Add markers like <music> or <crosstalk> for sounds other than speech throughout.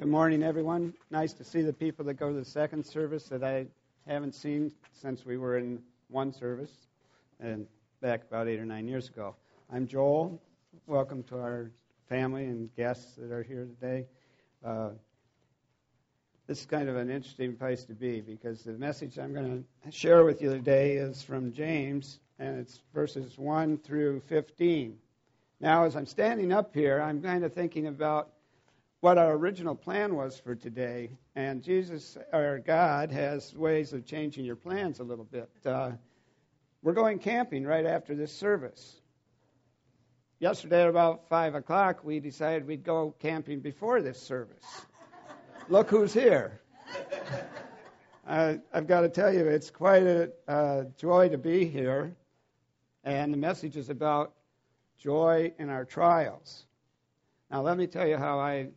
Good morning, everyone. Nice to see the people that go to the second service that I haven't seen since we were in one service and back about eight or nine years ago. I'm Joel. Welcome to our family and guests that are here today. Uh, this is kind of an interesting place to be because the message I'm going to share with you today is from James, and it's verses 1 through 15. Now, as I'm standing up here, I'm kind of thinking about what our original plan was for today. And Jesus, our God, has ways of changing your plans a little bit. Uh, we're going camping right after this service. Yesterday at about 5 o'clock, we decided we'd go camping before this service. Look who's here. Uh, I've got to tell you, it's quite a uh, joy to be here. And the message is about joy in our trials. Now, let me tell you how I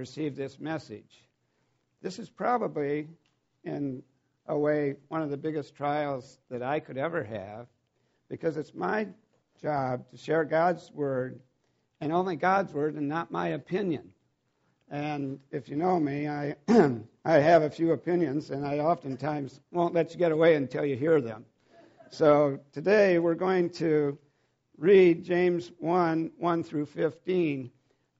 receive this message. This is probably, in a way, one of the biggest trials that I could ever have because it's my job to share God's word and only God's word and not my opinion. And if you know me, I, <clears throat> I have a few opinions, and I oftentimes won't let you get away until you hear them. So today we're going to read James 1 1 through 15.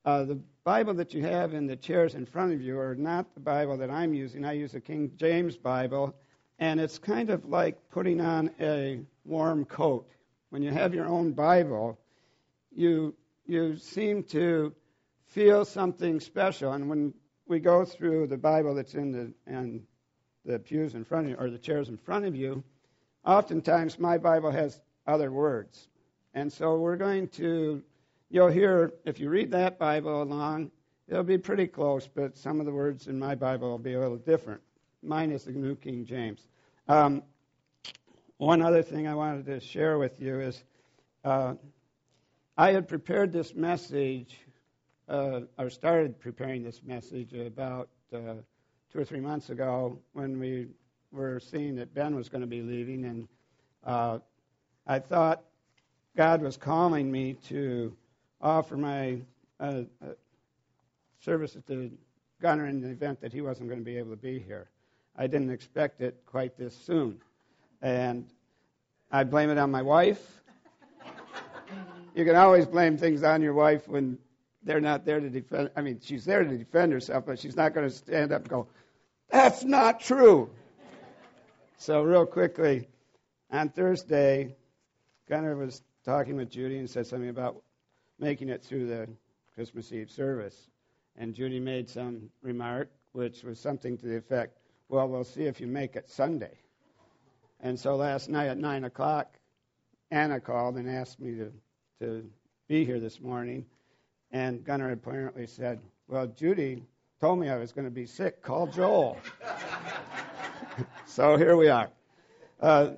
Uh, the Bible that you have in the chairs in front of you are not the Bible that I'm using. I use a King James Bible, and it's kind of like putting on a warm coat. When you have your own Bible, you you seem to feel something special. And when we go through the Bible that's in the and the pews in front of you or the chairs in front of you, oftentimes my Bible has other words. And so we're going to you'll hear, if you read that Bible along, it'll be pretty close, but some of the words in my Bible will be a little different. Mine is the New King James. Um, one other thing I wanted to share with you is uh, I had prepared this message, uh, or started preparing this message about uh, two or three months ago when we were seeing that Ben was going to be leaving, and uh, I thought God was calling me to offer my uh, uh, service to Gunner in the event that he wasn't going to be able to be here. I didn't expect it quite this soon. And I blame it on my wife. you can always blame things on your wife when they're not there to defend. I mean, she's there to defend herself, but she's not going to stand up and go, that's not true. So, real quickly, on Thursday, Gunner was talking with Judy and said something about making it through the Christmas Eve service. And Judy made some remark, which was something to the effect, well, we'll see if you make it Sunday. And so last night at 9 o'clock, Anna called and asked me to, to be here this morning. And Gunnar apparently said, Well, Judy told me I was going to be sick. Call Joel. <laughs> so here we are. Uh,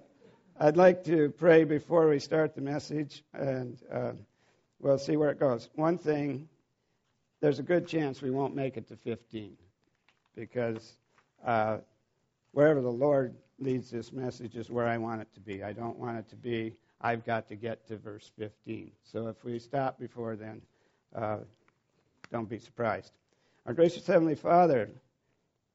I'd like to pray before we start the message. And. Uh, We'll see where it goes. One thing, there's a good chance we won't make it to 15 because uh, wherever the Lord leads this message is where I want it to be. I don't want it to be, I've got to get to verse 15. So if we stop before then, uh, don't be surprised. Our gracious Heavenly Father,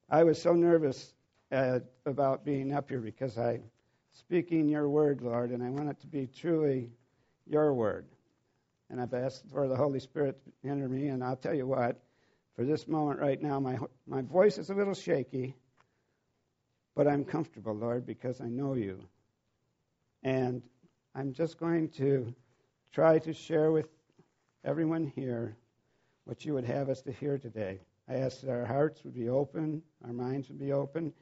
I was so nervous uh, about being up here because I'm speaking your word, Lord, and I want it to be truly your word. And I've asked for the Holy Spirit to enter me. And I'll tell you what, for this moment right now, my, my voice is a little shaky, but I'm comfortable, Lord, because I know you. And I'm just going to try to share with everyone here what you would have us to hear today. I ask that our hearts would be open, our minds would be open,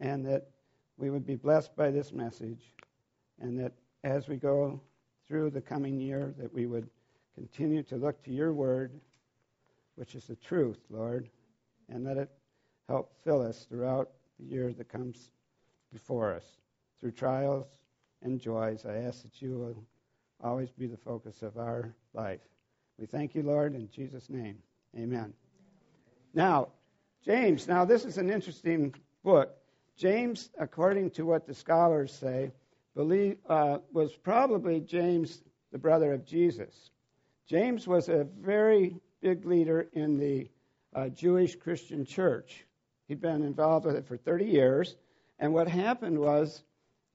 and that we would be blessed by this message, and that as we go through the coming year, that we would continue to look to your word, which is the truth, Lord, and let it help fill us throughout the year that comes before us. Through trials and joys, I ask that you will always be the focus of our life. We thank you, Lord, in Jesus' name. Amen. Now, James, now this is an interesting book. James, according to what the scholars say, believe, uh, was probably James, the brother of Jesus. James was a very big leader in the a Jewish Christian church. He'd been involved with it for 30 years. And what happened was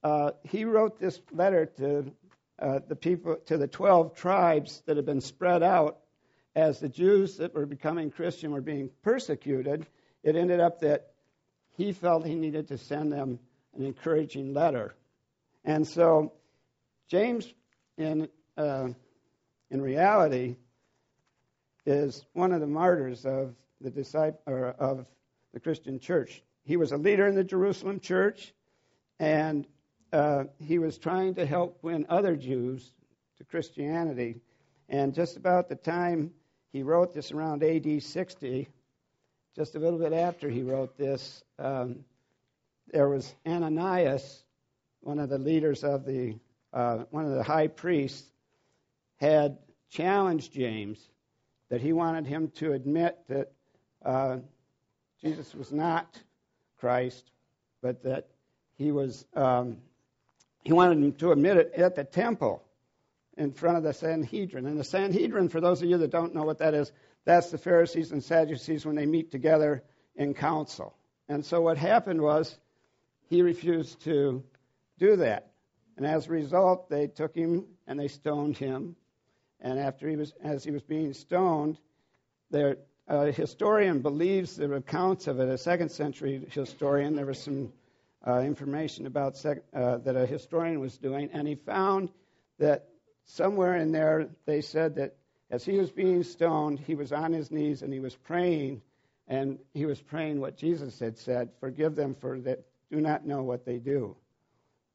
uh, he wrote this letter to uh, the people, to the 12 tribes that had been spread out as the Jews that were becoming Christian were being persecuted. It ended up that he felt he needed to send them an encouraging letter. And so James, in, uh, in reality, is one of the martyrs of the disciple, of the Christian church. He was a leader in the Jerusalem church, and uh, he was trying to help win other Jews to Christianity. And just about the time he wrote this, around AD 60, just a little bit after he wrote this, um, there was Ananias, one of the leaders of the, uh, one of the high priests, had challenged James that he wanted him to admit that uh, Jesus was not Christ, but that he was. Um, he wanted him to admit it at the temple in front of the Sanhedrin. And the Sanhedrin, for those of you that don't know what that is, that's the Pharisees and Sadducees when they meet together in council. And so what happened was he refused to do that. And as a result, they took him and they stoned him. And after he was, as he was being stoned, there, a historian believes the accounts of it. A second century historian, there was some uh, information about sec- uh, that a historian was doing, and he found that somewhere in there they said that as he was being stoned, he was on his knees and he was praying, and he was praying what Jesus had said: "Forgive them for that do not know what they do."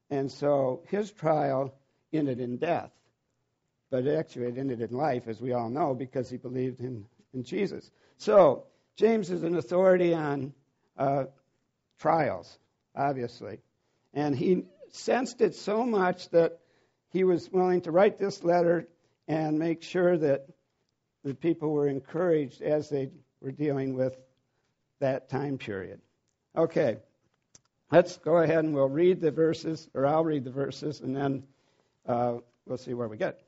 And so his trial ended in death, but actually it ended in life, as we all know, because he believed in, in Jesus. So James is an authority on uh, trials obviously. And he sensed it so much that he was willing to write this letter and make sure that the people were encouraged as they were dealing with that time period. Okay, let's go ahead and we'll read the verses, or I'll read the verses, and then uh, we'll see where we get.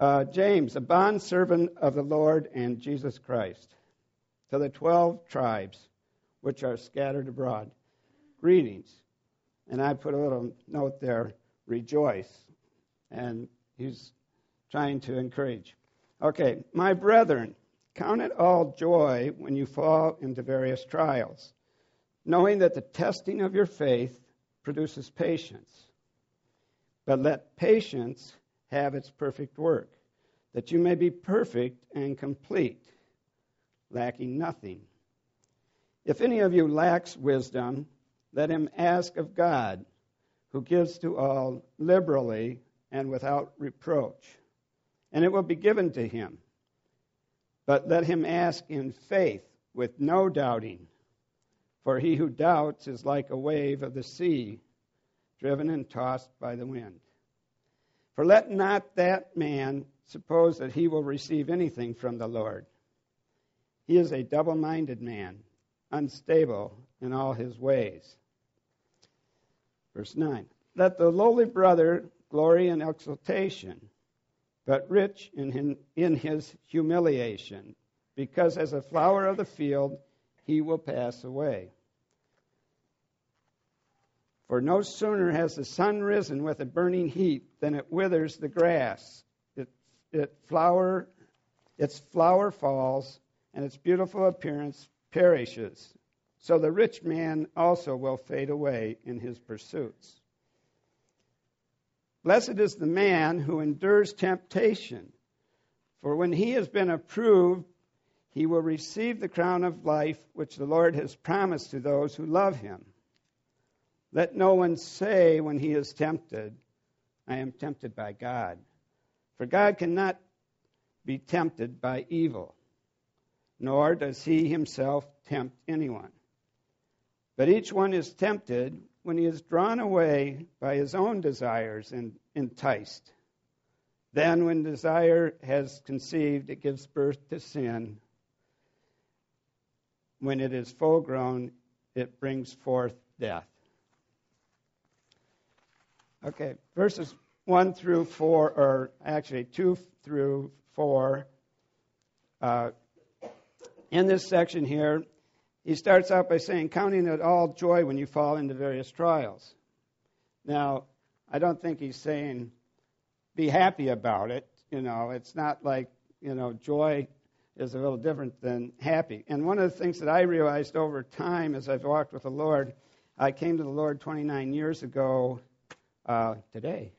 Uh, James, a bondservant of the Lord and Jesus Christ, to the twelve tribes which are scattered abroad greetings. And I put a little note there, rejoice. And he's trying to encourage. Okay, my brethren, count it all joy when you fall into various trials, knowing that the testing of your faith produces patience. But let patience have its perfect work, that you may be perfect and complete, lacking nothing. If any of you lacks wisdom, let him ask of God, who gives to all liberally and without reproach, and it will be given to him. But let him ask in faith, with no doubting. For he who doubts is like a wave of the sea, driven and tossed by the wind. For let not that man suppose that he will receive anything from the Lord. He is a double minded man, unstable in all his ways. Verse 9 Let the lowly brother glory in exaltation, but rich in, in his humiliation, because as a flower of the field he will pass away. For no sooner has the sun risen with a burning heat than it withers the grass. It, it flower, its flower falls, and its beautiful appearance perishes. So the rich man also will fade away in his pursuits. Blessed is the man who endures temptation, for when he has been approved, he will receive the crown of life which the Lord has promised to those who love him. Let no one say when he is tempted, I am tempted by God. For God cannot be tempted by evil, nor does he himself tempt anyone. But each one is tempted when he is drawn away by his own desires and enticed. Then, when desire has conceived, it gives birth to sin. When it is full grown, it brings forth death. Okay, verses 1 through 4, or actually 2 through 4, uh, in this section here, he starts out by saying, counting it all joy when you fall into various trials. Now, I don't think he's saying be happy about it. You know, it's not like, you know, joy is a little different than happy. And one of the things that I realized over time as I've walked with the Lord, I came to the Lord 29 years ago uh, today.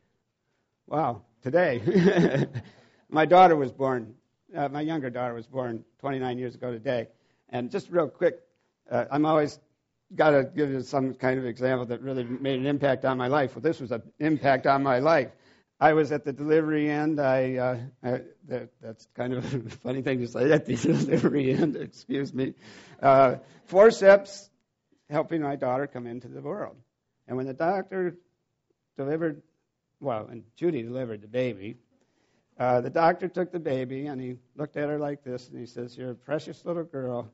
Wow, today. <laughs> my daughter was born, uh, my younger daughter was born 29 years ago today. And just real quick, uh, I'm always got to give you some kind of example that really made an impact on my life. Well, this was an impact on my life. I was at the delivery end. I, uh, I that, that's kind of <laughs> a funny thing to say at the <laughs> delivery end. Excuse me. Uh, forceps helping my daughter come into the world, and when the doctor delivered, well, and Judy delivered the baby. Uh, the doctor took the baby and he looked at her like this and he says, "You're a precious little girl,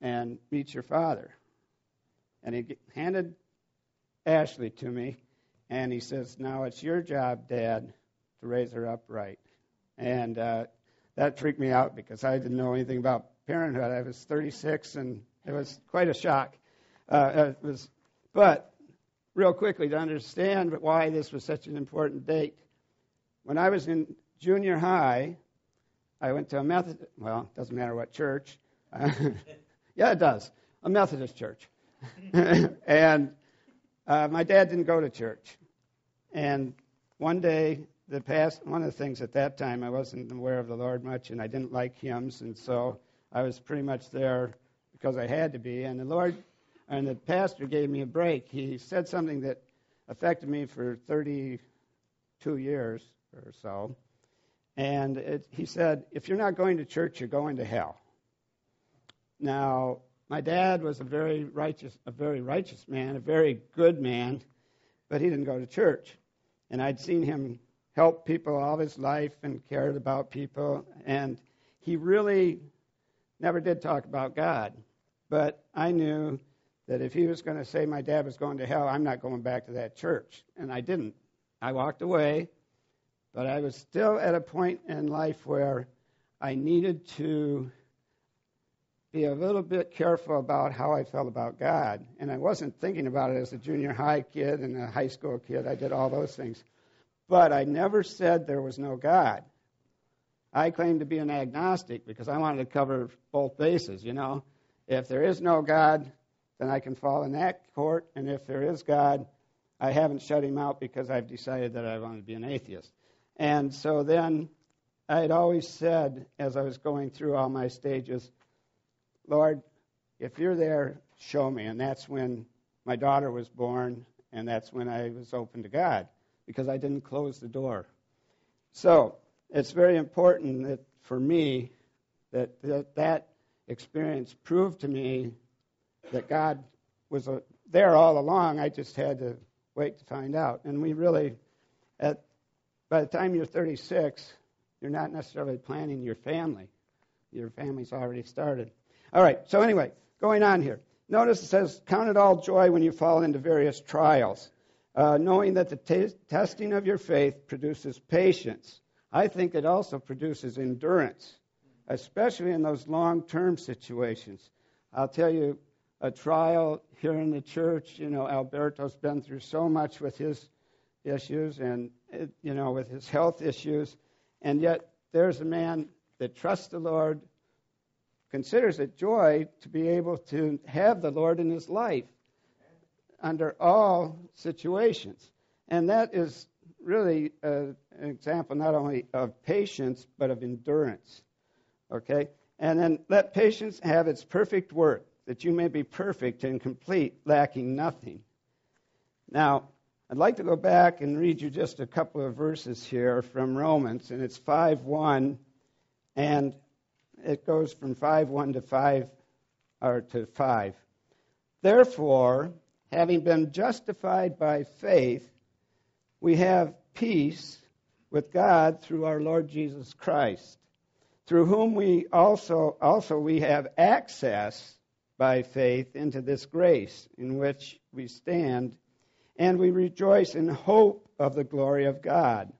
and meet your father." And he handed Ashley to me, and he says, Now it's your job, Dad, to raise her up right. And uh, that freaked me out because I didn't know anything about parenthood. I was 36, and it was quite a shock. Uh, it was, but real quickly to understand why this was such an important date. When I was in junior high, I went to a Methodist, well, it doesn't matter what church. <laughs> yeah, it does. A Methodist church. <laughs> and uh, my dad didn't go to church. And one day, the past one of the things at that time, I wasn't aware of the Lord much, and I didn't like hymns, and so I was pretty much there because I had to be. And the Lord and the pastor gave me a break. He said something that affected me for 32 years or so. And it, he said, If you're not going to church, you're going to hell. Now, my dad was a very righteous, a very righteous man, a very good man, but he didn't go to church. And I'd seen him help people all his life and cared about people, and he really never did talk about God. But I knew that if he was going to say my dad was going to hell, I'm not going back to that church. And I didn't. I walked away, but I was still at a point in life where I needed to be a little bit careful about how I felt about God. And I wasn't thinking about it as a junior high kid and a high school kid. I did all those things. But I never said there was no God. I claimed to be an agnostic because I wanted to cover both bases, you know. If there is no God, then I can fall in that court. And if there is God, I haven't shut him out because I've decided that I want to be an atheist. And so then I had always said, as I was going through all my stages, Lord, if you're there, show me. And that's when my daughter was born, and that's when I was open to God because I didn't close the door. So it's very important that for me that that, that experience proved to me that God was a, there all along. I just had to wait to find out. And we really, at by the time you're 36, you're not necessarily planning your family. Your family's already started. All right, so anyway, going on here. Notice it says, Count it all joy when you fall into various trials, uh, knowing that the t- testing of your faith produces patience. I think it also produces endurance, especially in those long term situations. I'll tell you a trial here in the church. You know, Alberto's been through so much with his issues and, you know, with his health issues, and yet there's a man that trusts the Lord considers it joy to be able to have the Lord in his life under all situations. And that is really a, an example not only of patience, but of endurance. Okay? And then let patience have its perfect work, that you may be perfect and complete, lacking nothing. Now, I'd like to go back and read you just a couple of verses here from Romans, and it's 5 1. And it goes from 5 1 to 5 or to 5. Therefore, having been justified by faith, we have peace with God through our Lord Jesus Christ, through whom we also also we have access by faith into this grace in which we stand, and we rejoice in hope of the glory of God.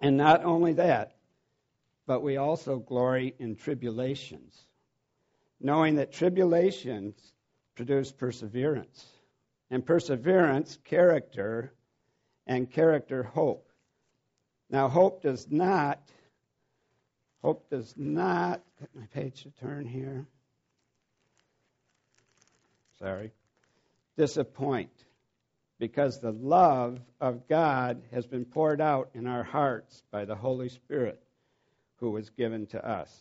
And not only that, but we also glory in tribulations. knowing that tribulations produce perseverance, and perseverance, character, and character, hope. Now, hope does not, hope does not, get my page to turn here. Sorry. Disappoint because the love of God has been poured out in our hearts by the Holy Spirit who was given to us.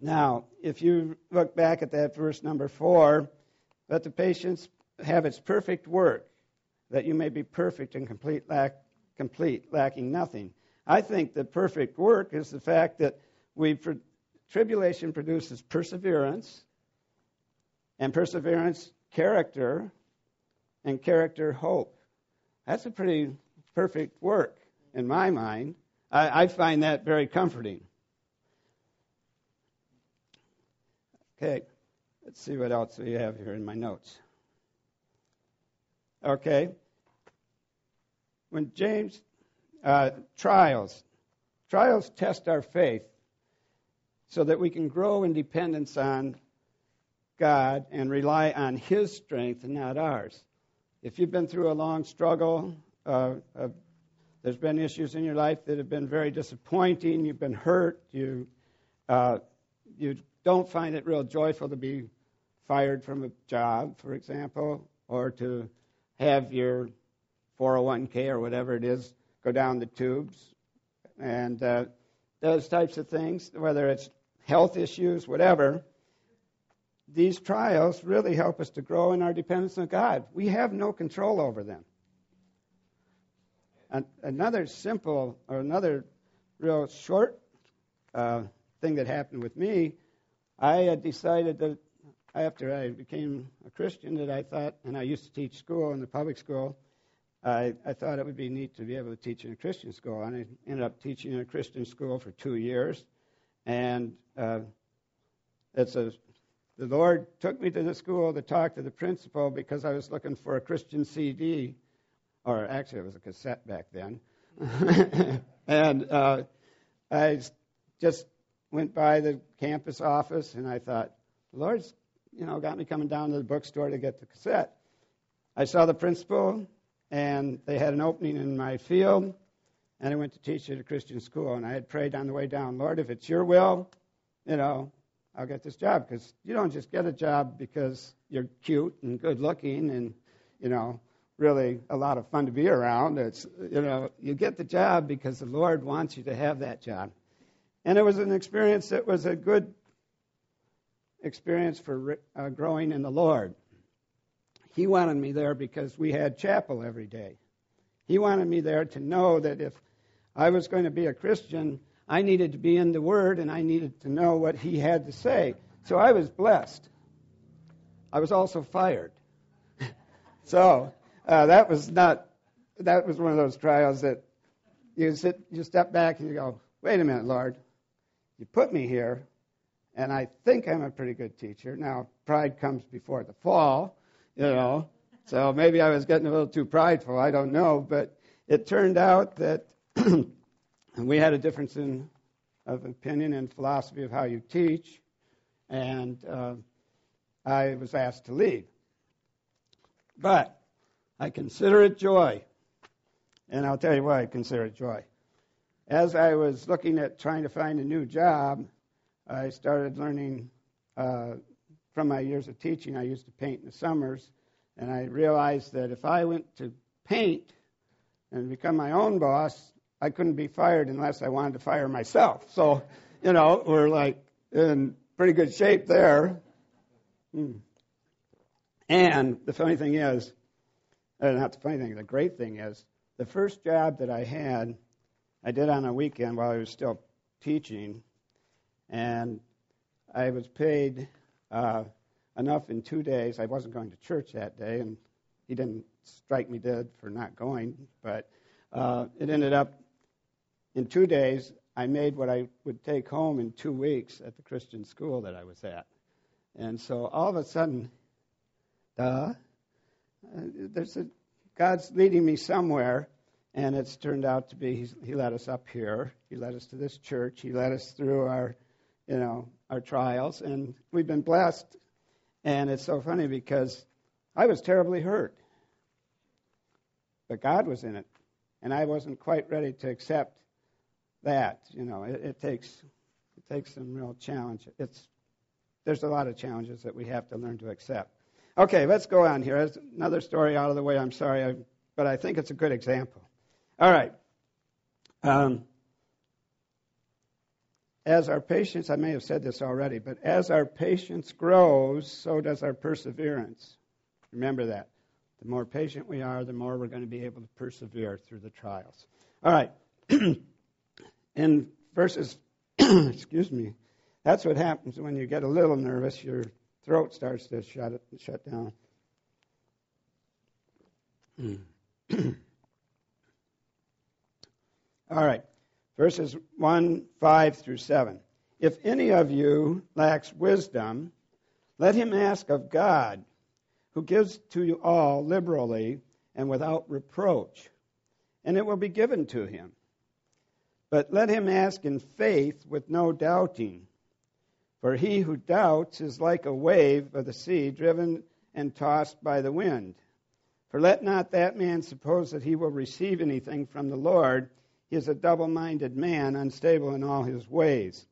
Now, if you look back at that verse number four, let the patience have its perfect work, that you may be perfect and complete, lack, complete lacking nothing. I think the perfect work is the fact that we tribulation produces perseverance, and perseverance character, and character hope. That's a pretty perfect work in my mind. I, I find that very comforting. Okay, let's see what else we have here in my notes. Okay, when James, uh, trials, trials test our faith so that we can grow in dependence on God and rely on His strength and not ours. If you've been through a long struggle, uh, uh, there's been issues in your life that have been very disappointing. You've been hurt. You uh, you don't find it real joyful to be fired from a job, for example, or to have your 401k or whatever it is go down the tubes, and uh, those types of things, whether it's health issues, whatever these trials really help us to grow in our dependence on God. We have no control over them. And another simple, or another real short uh, thing that happened with me, I had decided that after I became a Christian, that I thought, and I used to teach school in the public school, I, I thought it would be neat to be able to teach in a Christian school. And I ended up teaching in a Christian school for two years. And uh, it's a the Lord took me to the school to talk to the principal because I was looking for a Christian CD, or actually, it was a cassette back then. <laughs> and uh, I just went by the campus office and I thought, the Lord's, you know, got me coming down to the bookstore to get the cassette. I saw the principal, and they had an opening in my field, and I went to teach at a Christian school. And I had prayed on the way down, Lord, if it's your will, you know, I'll get this job because you don't just get a job because you're cute and good looking and you know really a lot of fun to be around. It's you know you get the job because the Lord wants you to have that job, and it was an experience that was a good experience for uh, growing in the Lord. He wanted me there because we had chapel every day. He wanted me there to know that if I was going to be a Christian, I needed to be in the Word and I needed to know what he had to say. So I was blessed. I was also fired. <laughs> so uh, that was not, that was one of those trials that you sit, you step back and you go, wait a minute, Lord. You put me here, and I think I'm a pretty good teacher. Now, pride comes before the fall, you know. So maybe I was getting a little too prideful. I don't know. But it turned out that <clears throat> And we had a difference in, of opinion and philosophy of how you teach, and uh, I was asked to leave. But I consider it joy, and I'll tell you why I consider it joy. As I was looking at trying to find a new job, I started learning uh, from my years of teaching. I used to paint in the summers, and I realized that if I went to paint and become my own boss, I couldn't be fired unless I wanted to fire myself. So, you know, we're like in pretty good shape there. Hmm. And the funny thing is, uh, not the funny thing, the great thing is, the first job that I had, I did on a weekend while I was still teaching, and I was paid uh, enough in two days. I wasn't going to church that day, and he didn't strike me dead for not going, but uh, it ended up in two days, I made what I would take home in two weeks at the Christian school that I was at. And so all of a sudden, duh, uh, there's a, God's leading me somewhere, and it's turned out to be He led us up here. He led us to this church. He led us through our you know, our trials, and we've been blessed. And it's so funny because I was terribly hurt, but God was in it, and I wasn't quite ready to accept that. You know, it, it takes it takes some real challenge. It's there's a lot of challenges that we have to learn to accept. Okay, let's go on here. There's another story out of the way. I'm sorry, I, but I think it's a good example. All right. Um, as our patience, I may have said this already, but as our patience grows, so does our perseverance. Remember that. The more patient we are, the more we're going to be able to persevere through the trials. All right. <clears throat> In verses, <clears throat> excuse me, that's what happens when you get a little nervous. Your throat starts to shut, shut down. <clears throat> All right. Verses 1, 5 through 7. If any of you lacks wisdom, let him ask of God, who gives to you all liberally and without reproach, and it will be given to him. But let him ask in faith with no doubting. For he who doubts is like a wave of the sea driven and tossed by the wind. For let not that man suppose that he will receive anything from the Lord. He is a double minded man, unstable in all his ways.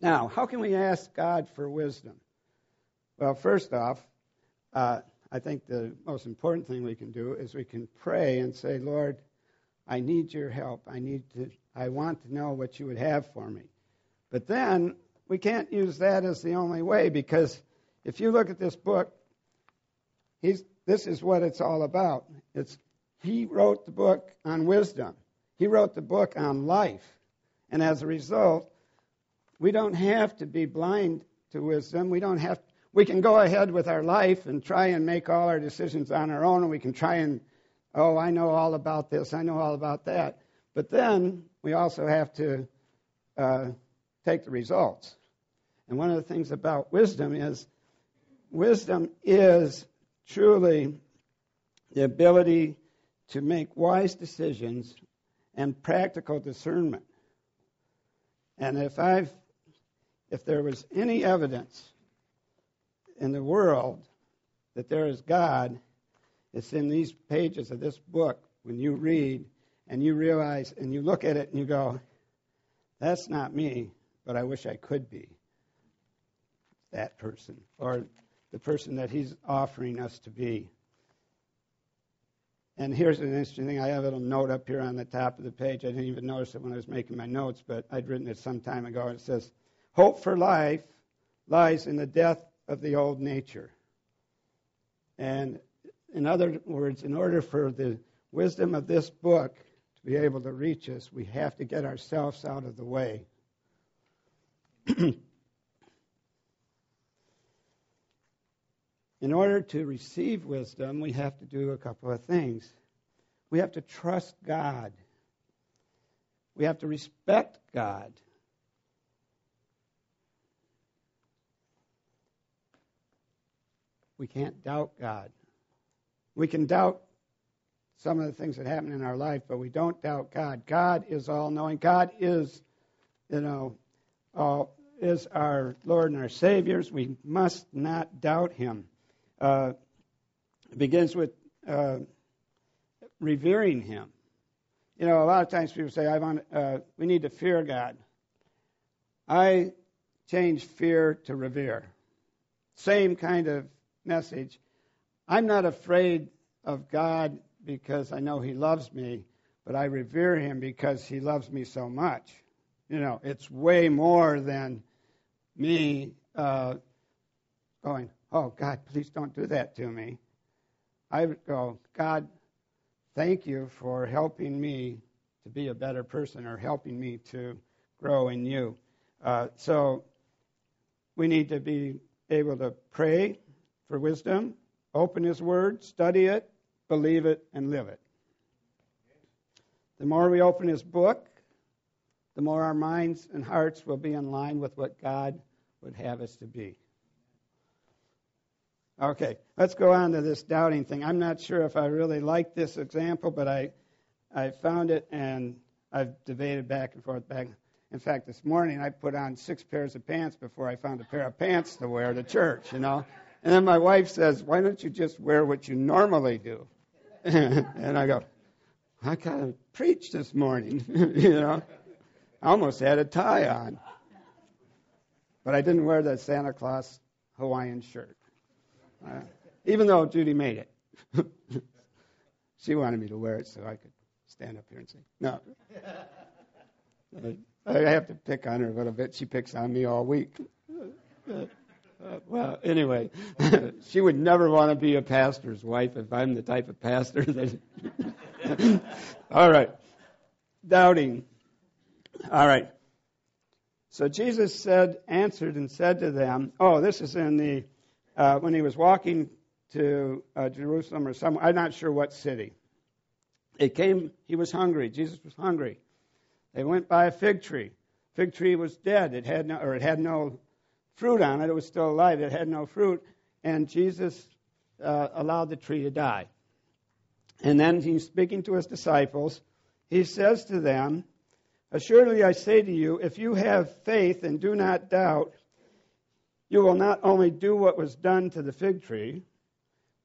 Now, how can we ask God for wisdom? Well, first off, uh, I think the most important thing we can do is we can pray and say, Lord, I need your help. I need to I want to know what you would have for me. But then we can't use that as the only way because if you look at this book, he's, this is what it's all about. It's, he wrote the book on wisdom. He wrote the book on life. And as a result, we don't have to be blind to wisdom. We don't have we can go ahead with our life and try and make all our decisions on our own and we can try and oh, I know all about this, I know all about that. But then we also have to uh, take the results. And one of the things about wisdom is wisdom is truly the ability to make wise decisions and practical discernment. And if I've if there was any evidence in the world that there is God, it's in these pages of this book when you read and you realize and you look at it and you go, that's not me, but I wish I could be that person or the person that he's offering us to be. And here's an interesting thing. I have a little note up here on the top of the page. I didn't even notice it when I was making my notes, but I'd written it some time ago. It says, Hope for life lies in the death of the old nature. And in other words, in order for the wisdom of this book to be able to reach us, we have to get ourselves out of the way. <clears throat> in order to receive wisdom, we have to do a couple of things. We have to trust God. We have to respect God. We can't doubt God. We can doubt some of the things that happen in our life, but we don't doubt God. God is all knowing. God is, you know, all, is our Lord and our Savior. We must not doubt Him. Uh, it begins with uh, revering Him. You know, a lot of times people say, "I want, uh, we need to fear God." I change fear to revere. Same kind of message. I'm not afraid of God because I know He loves me, but I revere Him because He loves me so much. You know, it's way more than me uh, going, oh, God, please don't do that to me. I go, God, thank you for helping me to be a better person or helping me to grow in you. Uh, so we need to be able to pray for wisdom, open His Word, study it, believe it, and live it. The more we open His book, the more our minds and hearts will be in line with what God would have us to be. Okay, let's go on to this doubting thing. I'm not sure if I really like this example, but I, I found it and I've debated back and forth back. In fact, this morning I put on six pairs of pants before I found a pair of pants to wear to church, you know. And then my wife says, Why don't you just wear what you normally do? <laughs> and I go, I got to preach this morning, <laughs> you know. I almost had a tie on. But I didn't wear the Santa Claus Hawaiian shirt, uh, even though Judy made it. <laughs> she wanted me to wear it so I could stand up here and say, No. I have to pick on her a little bit. She picks on me all week. Uh, well, anyway, <laughs> she would never want to be a pastor's wife if I'm the type of pastor <laughs> that. <laughs> all right. Doubting. All right. So Jesus said, answered and said to them, oh, this is in the, uh, when he was walking to uh, Jerusalem or somewhere, I'm not sure what city. It came, he was hungry. Jesus was hungry. They went by a fig tree. Fig tree was dead. It had no, or it had no fruit on it. It was still alive. It had no fruit. And Jesus uh, allowed the tree to die. And then he's speaking to his disciples. He says to them, Assuredly I say to you, if you have faith and do not doubt, you will not only do what was done to the fig tree,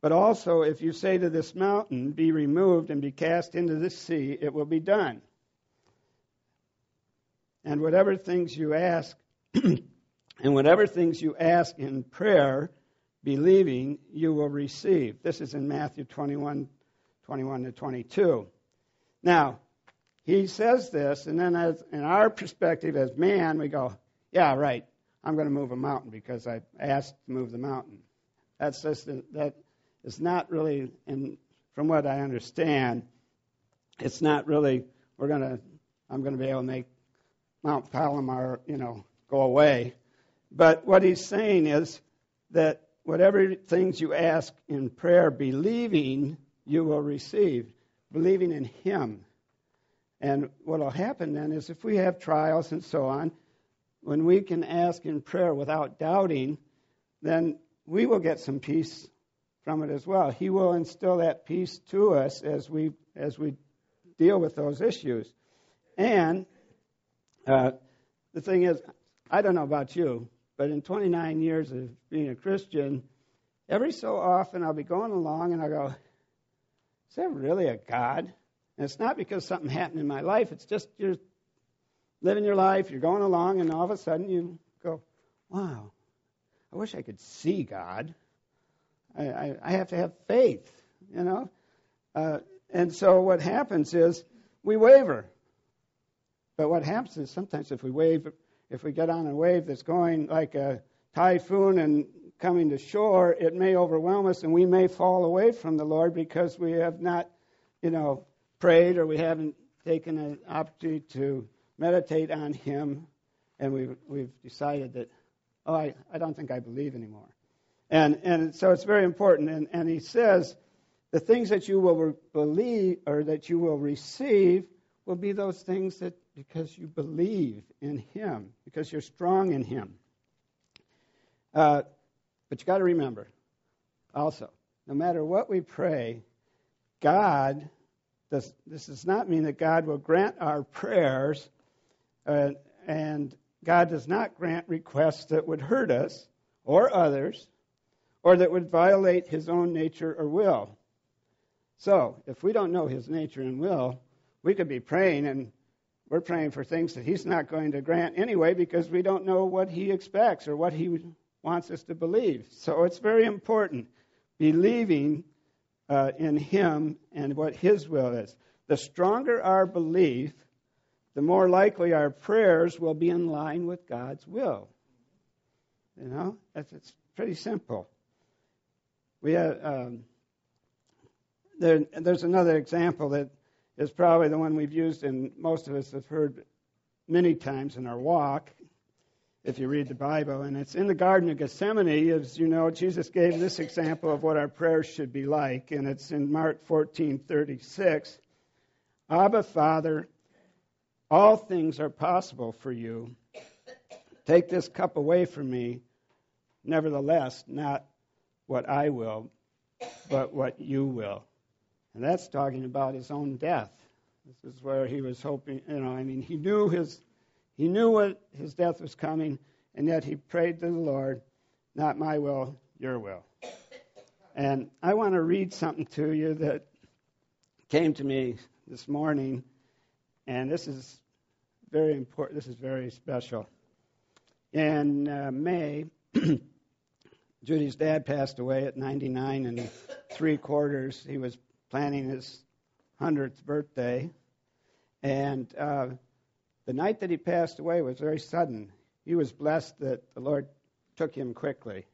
but also if you say to this mountain, Be removed and be cast into the sea, it will be done. And whatever things you ask, <clears throat> and whatever things you ask in prayer, believing, you will receive. This is in Matthew 21, 21 to 22. Now, he says this, and then as in our perspective as man, we go, yeah, right, I'm going to move a mountain because I asked to move the mountain. That's just that is not really, from what I understand, it's not really. We're going to. I'm going to be able to make Mount Palomar, you know, go away. But what he's saying is that whatever things you ask in prayer, believing, you will receive. Believing in Him. And what will happen then is if we have trials and so on, when we can ask in prayer without doubting, then we will get some peace from it as well. He will instill that peace to us as we as we deal with those issues. And uh, the thing is, I don't know about you, but in 29 years of being a Christian, every so often I'll be going along and I go, is there really a God? And it's not because something happened in my life, it's just you're living your life, you're going along, and all of a sudden you go, wow, I wish I could see God. I, I, I have to have faith, you know? Uh, and so what happens is we waver. But what happens is sometimes if we wave, if we get on a wave that's going like a typhoon and coming to shore, it may overwhelm us and we may fall away from the Lord because we have not, you know, prayed or we haven't taken an opportunity to meditate on Him and we've, we've decided that, oh, I, I don't think I believe anymore. And, and so it's very important. And, and he says, the things that you will believe or that you will receive will be those things that because you believe in Him, because you're strong in Him. Uh, but you got to remember also, no matter what we pray, God does, this does not mean that God will grant our prayers, uh, and God does not grant requests that would hurt us or others, or that would violate His own nature or will. So, if we don't know His nature and will, we could be praying and we're praying for things that He's not going to grant anyway because we don't know what He expects or what He wants us to believe. So it's very important believing uh, in Him and what His will is. The stronger our belief, the more likely our prayers will be in line with God's will. You know, it's, it's pretty simple. We have, um, there, there's another example that is probably the one we've used and most of us have heard many times in our walk if you read the Bible. And it's in the Garden of Gethsemane, as you know, Jesus gave this example of what our prayers should be like, and it's in Mark 14:36. Abba, Father, all things are possible for you. Take this cup away from me. Nevertheless, not what I will, but what you will. And that's talking about his own death. This is where he was hoping, you know, I mean, he knew his He knew what his death was coming, and yet he prayed to the Lord, Not my will, your will. And I want to read something to you that came to me this morning, and this is very important. This is very special. In uh, May, <clears throat> Judy's dad passed away at 99 and three quarters. He was planning his 100th birthday. And uh, the night that he passed away was very sudden. He was blessed that the Lord took him quickly.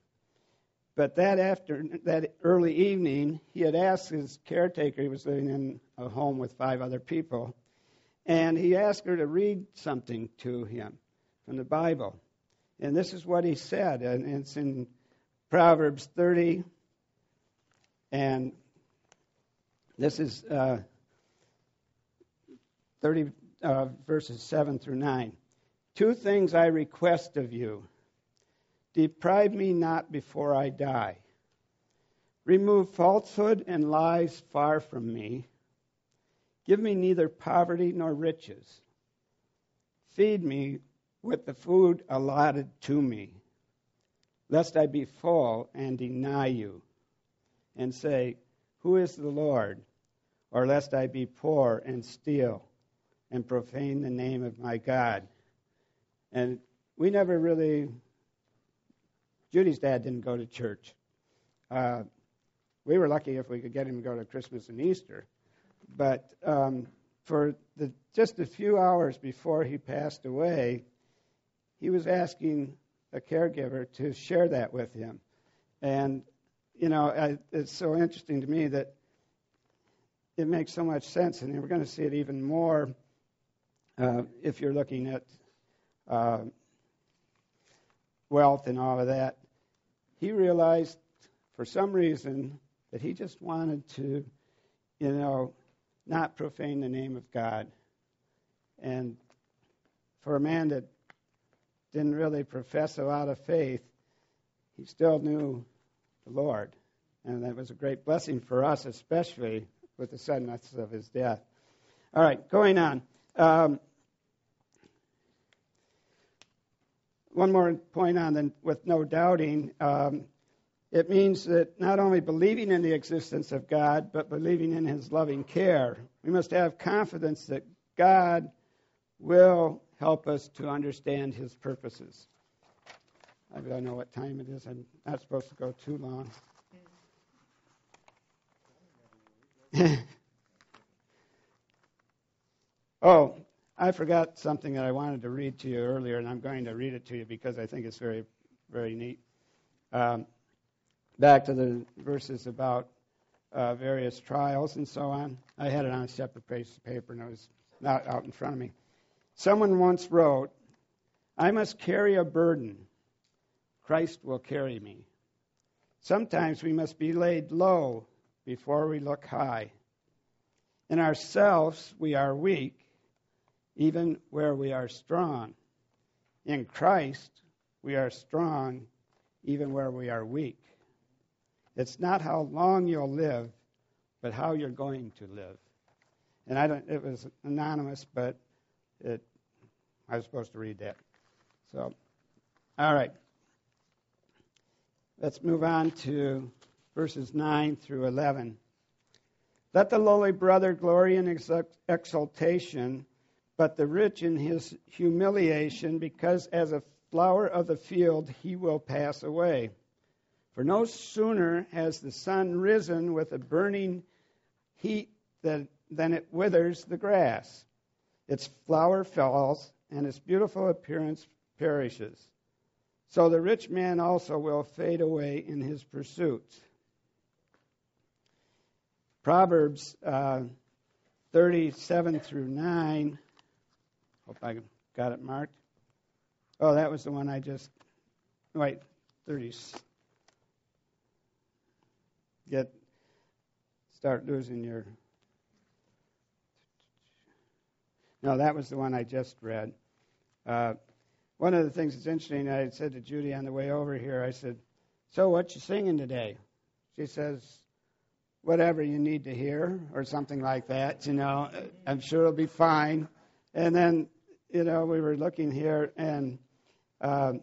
But that after that early evening, he had asked his caretaker. He was living in a home with five other people, and he asked her to read something to him from the Bible. And this is what he said, and it's in Proverbs 30, and this is uh, 30 uh, verses 7 through 9. Two things I request of you. Deprive me not before I die. Remove falsehood and lies far from me. Give me neither poverty nor riches. Feed me with the food allotted to me, lest I be full and deny you, and say, Who is the Lord? Or lest I be poor and steal and profane the name of my God. And we never really, Judy's dad didn't go to church. Uh, we were lucky if we could get him to go to Christmas and Easter. But um, for the, just a few hours before he passed away, he was asking a caregiver to share that with him. And, you know, I, it's so interesting to me that it makes so much sense, and we're going to see it even more uh, if you're looking at uh, wealth and all of that. He realized, for some reason, that he just wanted to, you know, not profane the name of God. And for a man that didn't really profess a lot of faith, he still knew the Lord. And that was a great blessing for us, especially with the suddenness of his death. All right, going on. Um, one more point on the, with no doubting. Um, it means that not only believing in the existence of God, but believing in His loving care. We must have confidence that God will help us to understand His purposes. I don't know what time it is. I'm not supposed to go too long. <laughs> oh, I forgot something that I wanted to read to you earlier, and I'm going to read it to you because I think it's very, very neat. Um, back to the verses about uh, various trials and so on. I had it on a separate piece of paper, and it was not out in front of me. Someone once wrote, I must carry a burden. Christ will carry me. Sometimes we must be laid low before we look high. In ourselves, we are weak even where we are strong. In Christ, we are strong even where we are weak. It's not how long you'll live, but how you're going to live. And I don't, it was anonymous, but it, I was supposed to read that. So, all right. Let's move on to verses 9 through 11. Let the lowly brother glory in exaltation but the rich in his humiliation, because as a flower of the field he will pass away. For no sooner has the sun risen with a burning heat than it withers the grass. Its flower falls, and its beautiful appearance perishes. So the rich man also will fade away in his pursuits. Proverbs uh, 37 through 9 Hope I got it marked. Oh, that was the one I just. Wait, 30s. Get. Start losing your. No, that was the one I just read. Uh, one of the things that's interesting, I said to Judy on the way over here, I said, So, what you singing today? She says, Whatever you need to hear, or something like that, you know. I'm sure it'll be fine. And then you know, we were looking here, and um,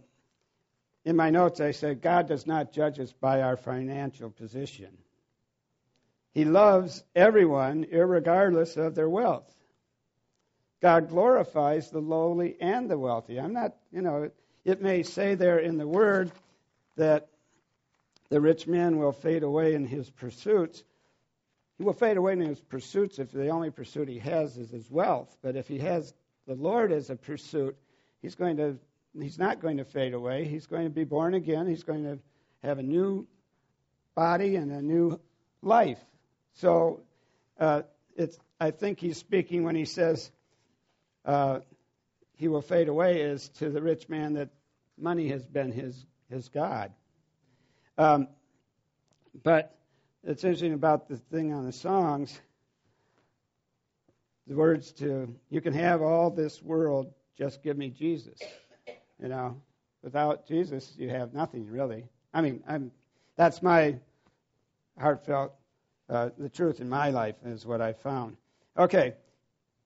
in my notes I said, God does not judge us by our financial position. He loves everyone, regardless of their wealth. God glorifies the lowly and the wealthy. I'm not, you know, it may say there in the word that the rich man will fade away in his pursuits. He will fade away in his pursuits if the only pursuit he has is his wealth. But if he has the Lord as a pursuit, he's going to he's not going to fade away. He's going to be born again. He's going to have a new body and a new life. So uh, it's I think he's speaking when he says uh, he will fade away is to the rich man that money has been his his god. Um, but it's interesting about the thing on the songs. The words to you can have all this world, just give me Jesus. You know, without Jesus, you have nothing really. I mean, I'm, that's my heartfelt, uh, the truth in my life is what I found. Okay,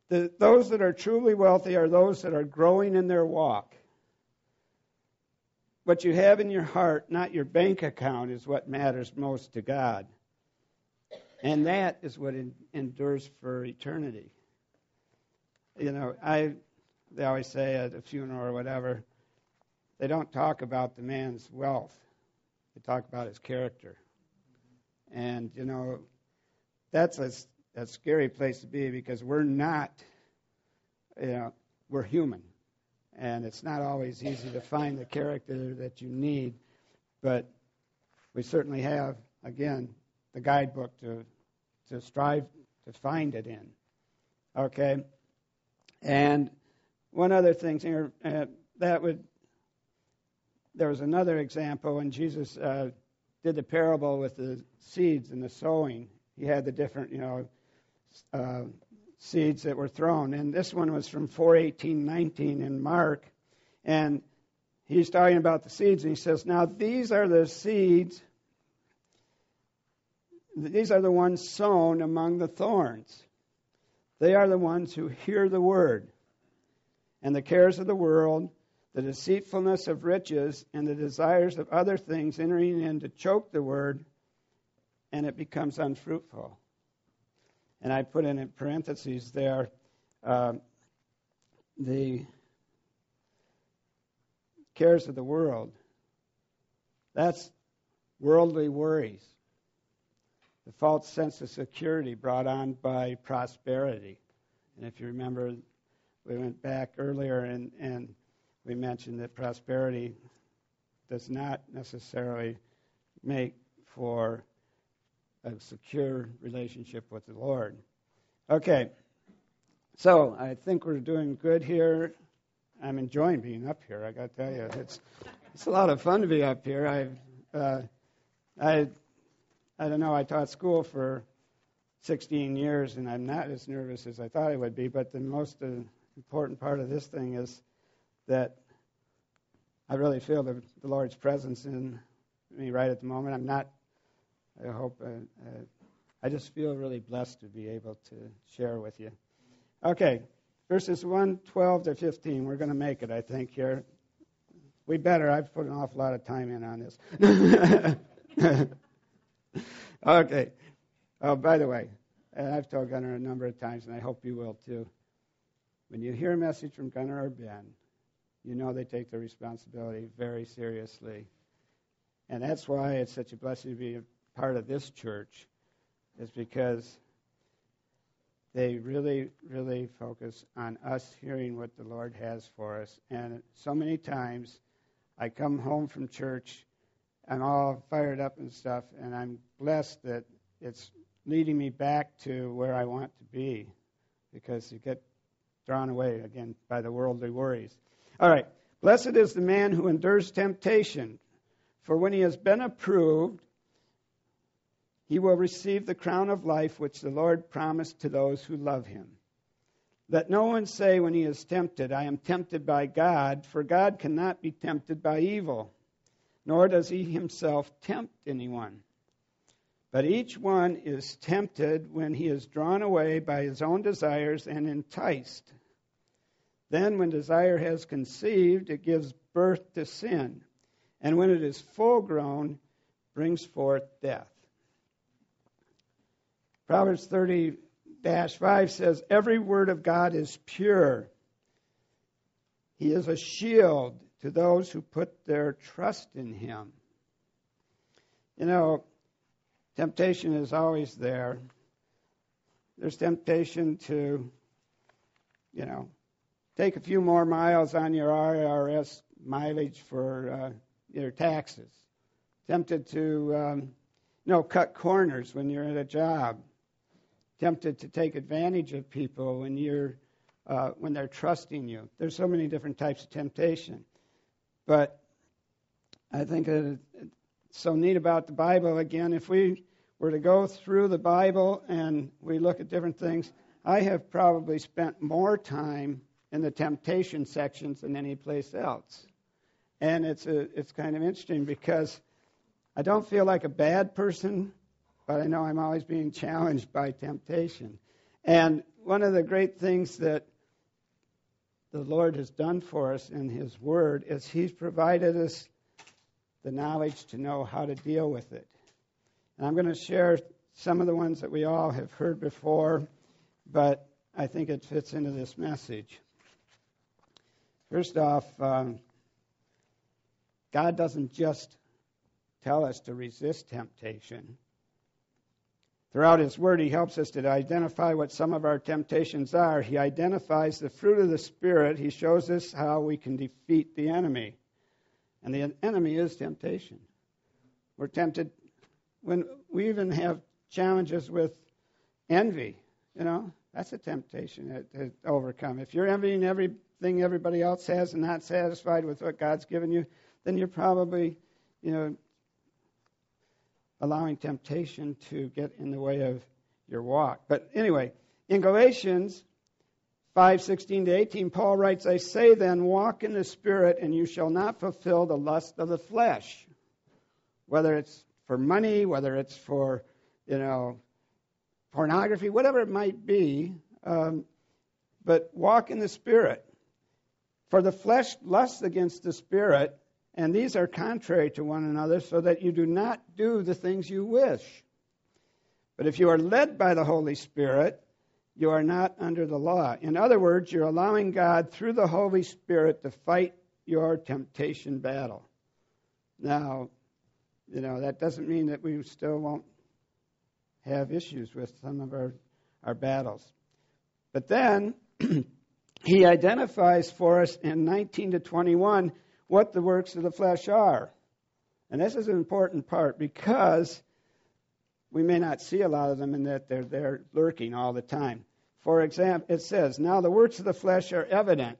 the, those that are truly wealthy are those that are growing in their walk. What you have in your heart, not your bank account, is what matters most to God. And that is what endures for eternity. You know, I they always say at a funeral or whatever, they don't talk about the man's wealth. They talk about his character. And, you know, that's a, a scary place to be because we're not, you know, we're human. And it's not always easy to find the character that you need. But we certainly have, again, the guidebook to, to strive to find it in. Okay? And one other thing here, uh, that would there was another example when Jesus uh, did the parable with the seeds and the sowing. He had the different, you know, uh, seeds that were thrown, and this one was from 418:19 in Mark, and he's talking about the seeds, and he says, "Now these are the seeds. These are the ones sown among the thorns. They are the ones who hear the word, and the cares of the world." the deceitfulness of riches, and the desires of other things entering in to choke the word, and it becomes unfruitful. And I put in parentheses there uh, the cares of the world. That's worldly worries, the false sense of security brought on by prosperity. And if you remember, we went back earlier and, and we mentioned that prosperity does not necessarily make for a secure relationship with the Lord. Okay, so I think we're doing good here. I'm enjoying being up here. I got to tell you, it's it's a lot of fun to be up here. I uh, I I don't know. I taught school for 16 years, and I'm not as nervous as I thought I would be. But the most uh, important part of this thing is that I really feel the, the Lord's presence in me right at the moment. I'm not, I hope, uh, uh, I just feel really blessed to be able to share with you. Okay, verses 1, 12 to 15. We're going to make it, I think, here. We better. I've put an awful lot of time in on this. <laughs> okay. Oh, by the way, I've told Gunnar a number of times, and I hope you will too. When you hear a message from Gunnar or Ben, you know they take their responsibility very seriously. And that's why it's such a blessing to be part of this church, is because they really, really focus on us hearing what the Lord has for us. And so many times I come home from church, I'm all fired up and stuff, and I'm blessed that it's leading me back to where I want to be because you get drawn away again by the worldly worries. All right. Blessed is the man who endures temptation, for when he has been approved, he will receive the crown of life which the Lord promised to those who love him. Let no one say when he is tempted, I am tempted by God, for God cannot be tempted by evil, nor does he himself tempt anyone. But each one is tempted when he is drawn away by his own desires and enticed. Then, when desire has conceived, it gives birth to sin. And when it is full grown, brings forth death. Proverbs 30 5 says, Every word of God is pure. He is a shield to those who put their trust in him. You know, temptation is always there. There's temptation to, you know, take a few more miles on your IRS mileage for uh, your taxes. Tempted to, um, you know, cut corners when you're at a job. Tempted to take advantage of people when you're uh, when they're trusting you. There's so many different types of temptation. But I think that it's so neat about the Bible. Again, if we were to go through the Bible and we look at different things, I have probably spent more time in the temptation sections than any place else. And it's a, it's kind of interesting because I don't feel like a bad person, but I know I'm always being challenged by temptation. And one of the great things that the Lord has done for us in His Word is He's provided us the knowledge to know how to deal with it. And I'm going to share some of the ones that we all have heard before, but I think it fits into this message. First off, um, God doesn't just tell us to resist temptation. Throughout His Word, He helps us to identify what some of our temptations are. He identifies the fruit of the Spirit. He shows us how we can defeat the enemy. And the enemy is temptation. We're tempted when we even have challenges with envy. You know, that's a temptation to, overcome. If you're envying everything everybody else has and not satisfied with what God's given you, then you're probably, you know, allowing temptation to get in the way of your walk. But anyway, in Galatians 5:16 to 18 Paul writes, "I say then, walk in the spirit and you shall not fulfill the lust of the flesh." Whether it's for money, whether it's for, you know, pornography, whatever it might be, um, but walk in the spirit. For the flesh lusts against the spirit, and these are contrary to one another, so that you do not do the things you wish. But if you are led by the Holy Spirit, you are not under the law. In other words, you're allowing God through the Holy Spirit to fight your temptation battle. Now, you know, that doesn't mean that we still won't have issues with some of our, our battles. But then <clears throat> he identifies for us in 19 to 21 what the works of the flesh are. And this is an important part because we may not see a lot of them in that they're there lurking all the time. For example, it says, Now the works of the flesh are evident,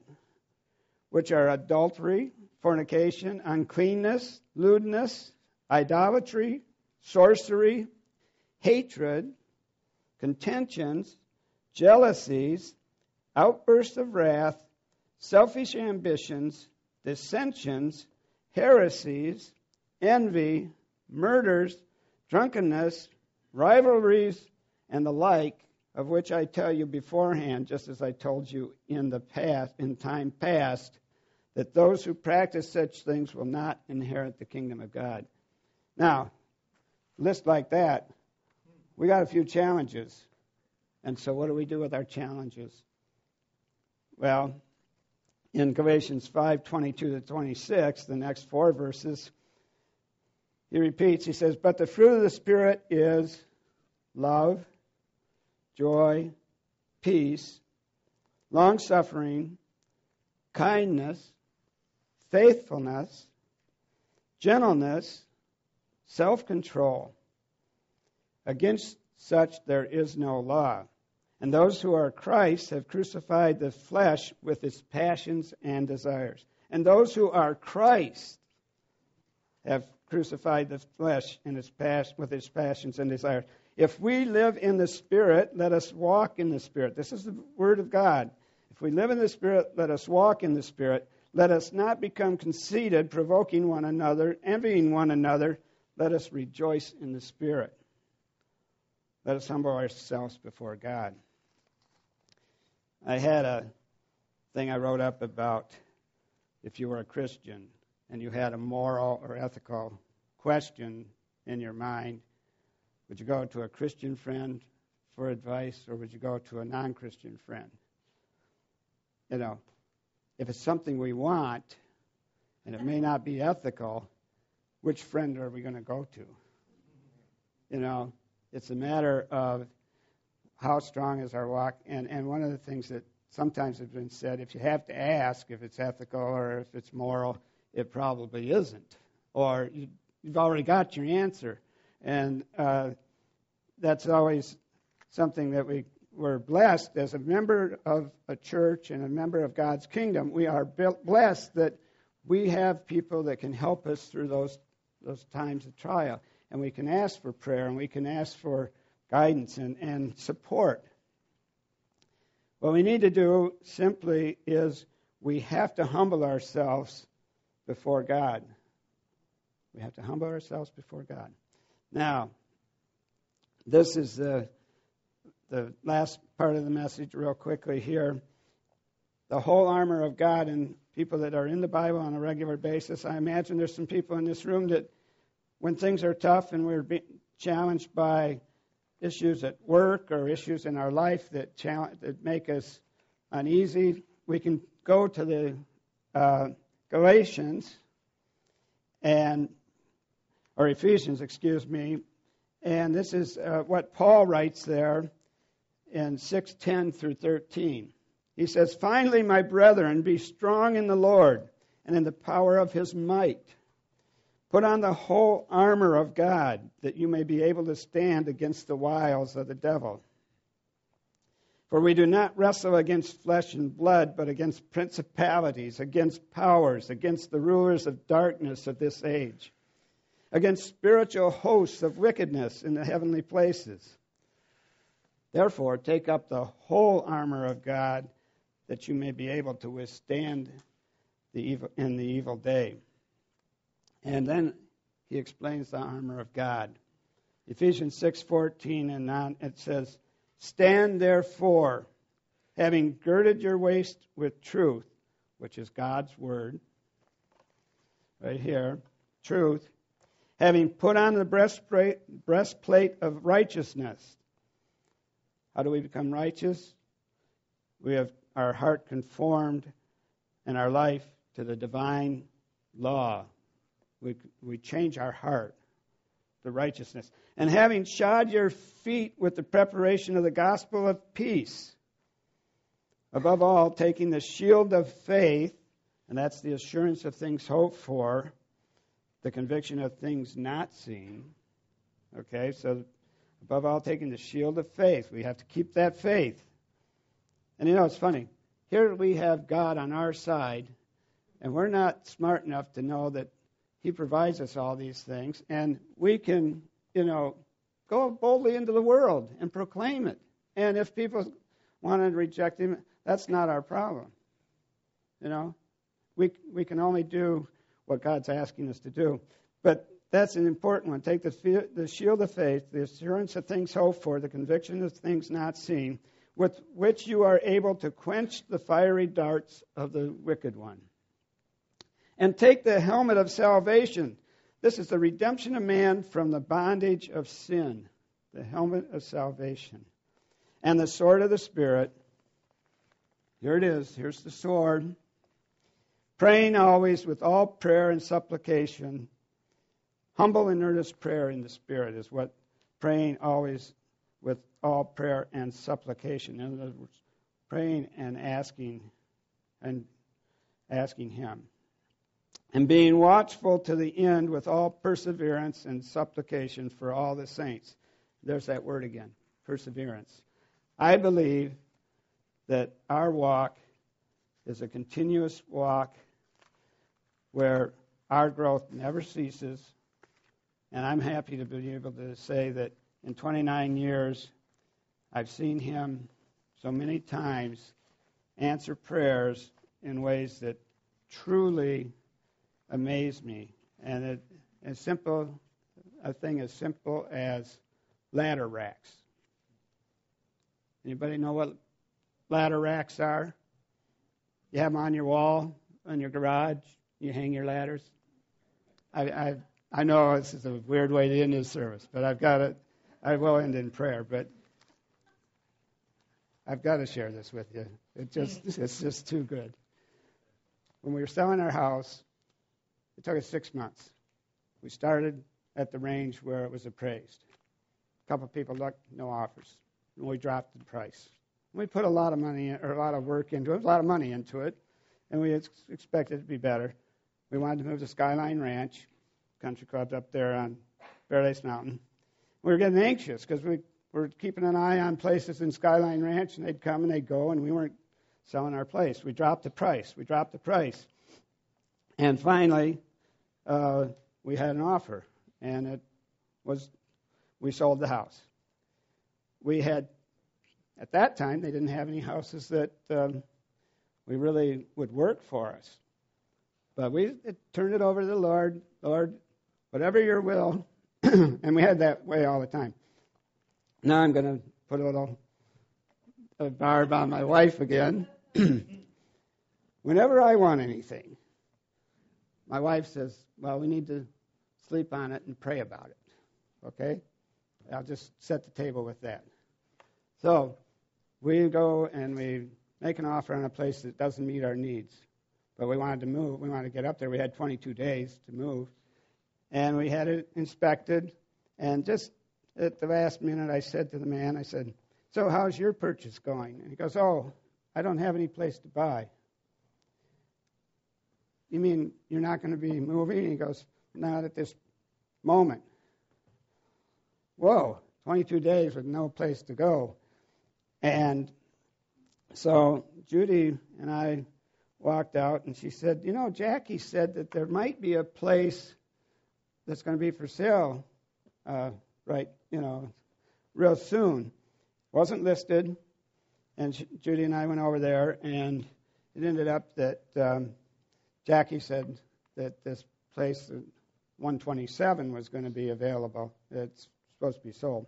which are adultery, fornication, uncleanness, lewdness, idolatry, sorcery, hatred, contentions, jealousies, outbursts of wrath, selfish ambitions, dissensions, heresies, envy, murders, drunkenness, rivalries, and the like, of which I tell you beforehand, just as I told you in the past, in time past, that those who practice such things will not inherit the kingdom of God. Now, list like that, we got a few challenges. And so what do we do with our challenges? Well, in Galatians 5 22 to 26, the next four verses, he repeats, he says, But the fruit of the Spirit is love, joy, peace, long suffering, kindness, faithfulness, gentleness, self control. Against such there is no law. And those who are Christ have crucified the flesh with its passions and desires. And those who are Christ have crucified the flesh in its pas- with its passions and desires. If we live in the Spirit, let us walk in the Spirit. This is the Word of God. If we live in the Spirit, let us walk in the Spirit. Let us not become conceited, provoking one another, envying one another. Let us rejoice in the Spirit. Let us humble ourselves before God. I had a thing I wrote up about if you were a Christian and you had a moral or ethical question in your mind, would you go to a Christian friend for advice or would you go to a non Christian friend? You know, if it's something we want and it may not be ethical, which friend are we going to go to? You know, it's a matter of how strong is our walk. And, and one of the things that sometimes has been said if you have to ask if it's ethical or if it's moral, it probably isn't. Or you, have already got your answer. And uh, that's always something that we we're blessed as a member of a church and a member of God's kingdom. We are blessed that we have people that can help us through those those times of trial, and we can ask for prayer and we can ask for guidance and, and support. What we need to do simply is we have to humble ourselves before God. We have to humble ourselves before God. Now, this is the, the last part of the message, real quickly here. The whole armor of God and people that are in the Bible on a regular basis. I imagine there's some people in this room that, when things are tough and we're challenged by issues at work or issues in our life that, that make us uneasy, we can go to the uh, Galatians and or Ephesians, excuse me, and this is uh, what Paul writes there in 6:10 through 13. He says, "Finally, my brethren, be strong in the Lord and in the power of his might." Put on the whole armor of God, that you may be able to stand against the wiles of the devil. For we do not wrestle against flesh and blood, but against principalities, against powers, against the rulers of darkness of this age, against spiritual hosts of wickedness in the heavenly places. Therefore, take up the whole armor of God, that you may be able to withstand the evil, in the evil day and then he explains the armor of God. Ephesians 6:14 and on it says, "Stand therefore, having girded your waist with truth, which is God's word." Right here, truth, having put on the breastplate, breastplate of righteousness. How do we become righteous? We have our heart conformed and our life to the divine law we, we change our heart to righteousness. And having shod your feet with the preparation of the gospel of peace, above all, taking the shield of faith, and that's the assurance of things hoped for, the conviction of things not seen. Okay, so above all, taking the shield of faith. We have to keep that faith. And you know, it's funny. Here we have God on our side, and we're not smart enough to know that he provides us all these things, and we can, you know, go boldly into the world and proclaim it. And if people want to reject him, that's not our problem. You know, we we can only do what God's asking us to do. But that's an important one. Take the, the shield of faith, the assurance of things hoped for, the conviction of things not seen, with which you are able to quench the fiery darts of the wicked one and take the helmet of salvation. This is the redemption of man from the bondage of sin, the helmet of salvation. And the sword of the Spirit. Here it is. Here's the sword. Praying always with all prayer and supplication. Humble and earnest prayer in the Spirit is what praying always with all prayer and supplication. In other words, praying and asking and asking Him and being watchful to the end with all perseverance and supplication for all the saints. There's that word again perseverance. I believe that our walk is a continuous walk where our growth never ceases. And I'm happy to be able to say that in 29 years, I've seen him so many times answer prayers in ways that truly amazed me. And it, as simple, a thing as simple as ladder racks. Anybody know what ladder racks are? You have them on your wall, on your garage. You hang your ladders. I, I, I know this is a weird way to end this service, but I've got it. I will end in prayer, but I've got to share this with you. It just, it's just too good. When we were selling our house, it took us six months. We started at the range where it was appraised. A couple of people looked, no offers. And we dropped the price. We put a lot of money or a lot of work into it, a lot of money into it, and we expected it to be better. We wanted to move to Skyline Ranch, country club up there on Paradise Mountain. We were getting anxious because we were keeping an eye on places in Skyline Ranch, and they'd come and they'd go, and we weren't selling our place. We dropped the price. We dropped the price. And finally, uh, we had an offer, and it was we sold the house. We had, at that time, they didn't have any houses that um, we really would work for us. But we it, turned it over to the Lord. Lord, whatever your will. <clears throat> and we had that way all the time. Now I'm going to put a little a barb on my wife again. <clears throat> Whenever I want anything, my wife says, Well, we need to sleep on it and pray about it. Okay? I'll just set the table with that. So we go and we make an offer on a place that doesn't meet our needs. But we wanted to move. We wanted to get up there. We had 22 days to move. And we had it inspected. And just at the last minute, I said to the man, I said, So how's your purchase going? And he goes, Oh, I don't have any place to buy. You mean you're not going to be moving? He goes, Not at this moment. Whoa, 22 days with no place to go. And so Judy and I walked out, and she said, You know, Jackie said that there might be a place that's going to be for sale, uh, right, you know, real soon. Wasn't listed. And Judy and I went over there, and it ended up that um, Jackie said that this place, uh, 127, was going to be available. It's supposed to be sold.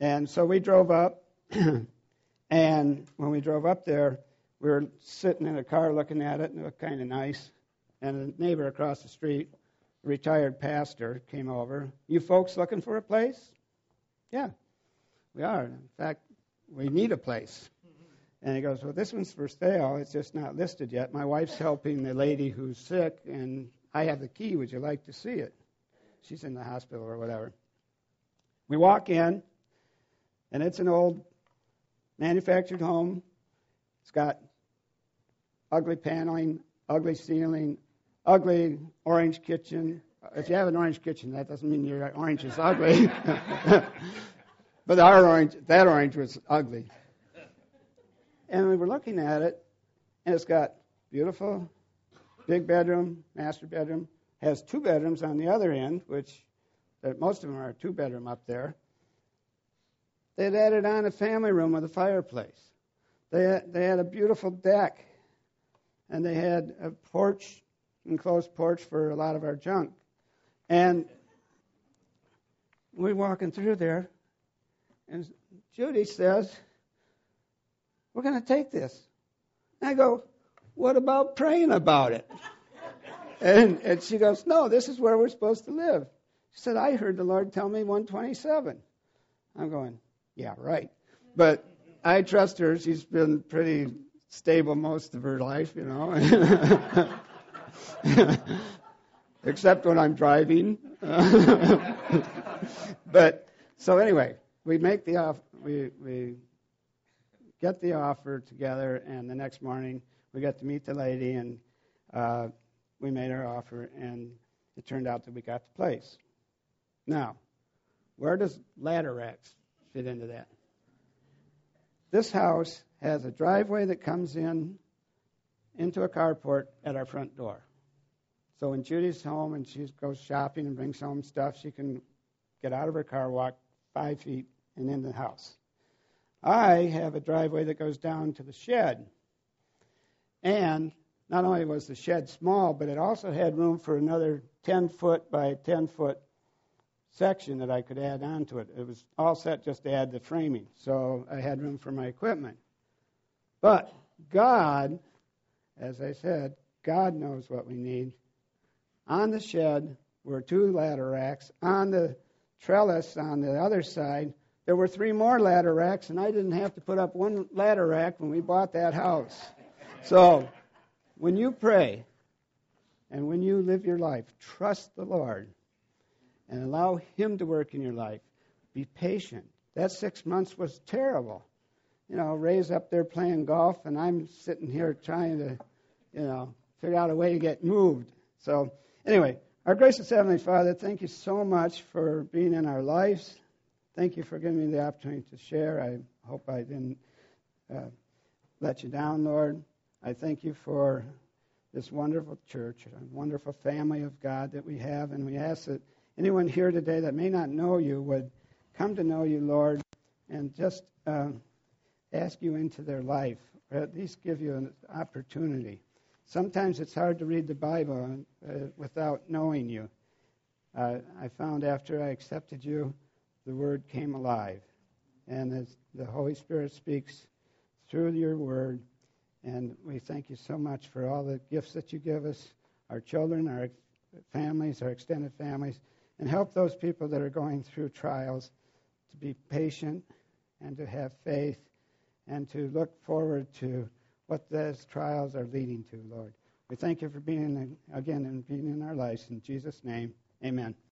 And so we drove up, <clears throat> and when we drove up there, we were sitting in a car looking at it, and it looked kind of nice. And a neighbor across the street, a retired pastor, came over. You folks looking for a place? Yeah, we are. In fact, we need a place. And he goes, Well, this one's for sale. It's just not listed yet. My wife's helping the lady who's sick, and I have the key. Would you like to see it? She's in the hospital or whatever. We walk in, and it's an old manufactured home. It's got ugly paneling, ugly ceiling, ugly orange kitchen. If you have an orange kitchen, that doesn't mean your orange is ugly. <laughs> but our orange, that orange was ugly. And we were looking at it, and it's got beautiful big bedroom, master bedroom, has two bedrooms on the other end, which most of them are two bedroom up there. They had added on a family room with a fireplace. They had, they had a beautiful deck, and they had a porch, enclosed porch for a lot of our junk. And we're walking through there, and Judy says, We're going to take this. And I go, What about praying about it? and, and she goes, No, this is where we're supposed to live. She said, I heard the Lord tell me 127. I'm going, Yeah, right. But I trust her. She's been pretty stable most of her life, you know. <laughs> Except when I'm driving. <laughs> but so anyway, we make the off, We we get the offer together, and the next morning we got to meet the lady, and uh, we made our offer, and it turned out that we got the place. Now, where does ladder racks fit into that? This house has a driveway that comes in into a carport at our front door. So when Judy's home and she goes shopping and brings home stuff, she can get out of her car, walk five feet, and in the house. I have a driveway that goes down to the shed. And not only was the shed small, but it also had room for another 10 foot by 10 foot section that I could add onto it. It was all set just to add the framing, so I had room for my equipment. But God, as I said, God knows what we need. On the shed were two ladder racks. On the trellis on the other side, there were three more ladder racks, and I didn't have to put up one ladder rack when we bought that house. So, when you pray and when you live your life, trust the Lord and allow Him to work in your life. Be patient. That six months was terrible. You know, Ray's up there playing golf, and I'm sitting here trying to, you know, figure out a way to get moved. So, anyway, our gracious Heavenly Father, thank you so much for being in our lives. Thank you for giving me the opportunity to share. I hope I didn't uh, let you down, Lord. I thank you for this wonderful church, a wonderful family of God that we have, and we ask that anyone here today that may not know you would come to know you, Lord, and just uh, ask you into their life, or at least give you an opportunity. Sometimes it's hard to read the Bible uh, without knowing you. Uh, I found after I accepted you, the Word came alive. And as the Holy Spirit speaks through your Word, and we thank you so much for all the gifts that you give us, our children, our families, our extended families, and help those people that are going through trials to be patient and to have faith and to look forward to what those trials are leading to, Lord. We thank you for being, again, and being in our lives. In Jesus' name, amen.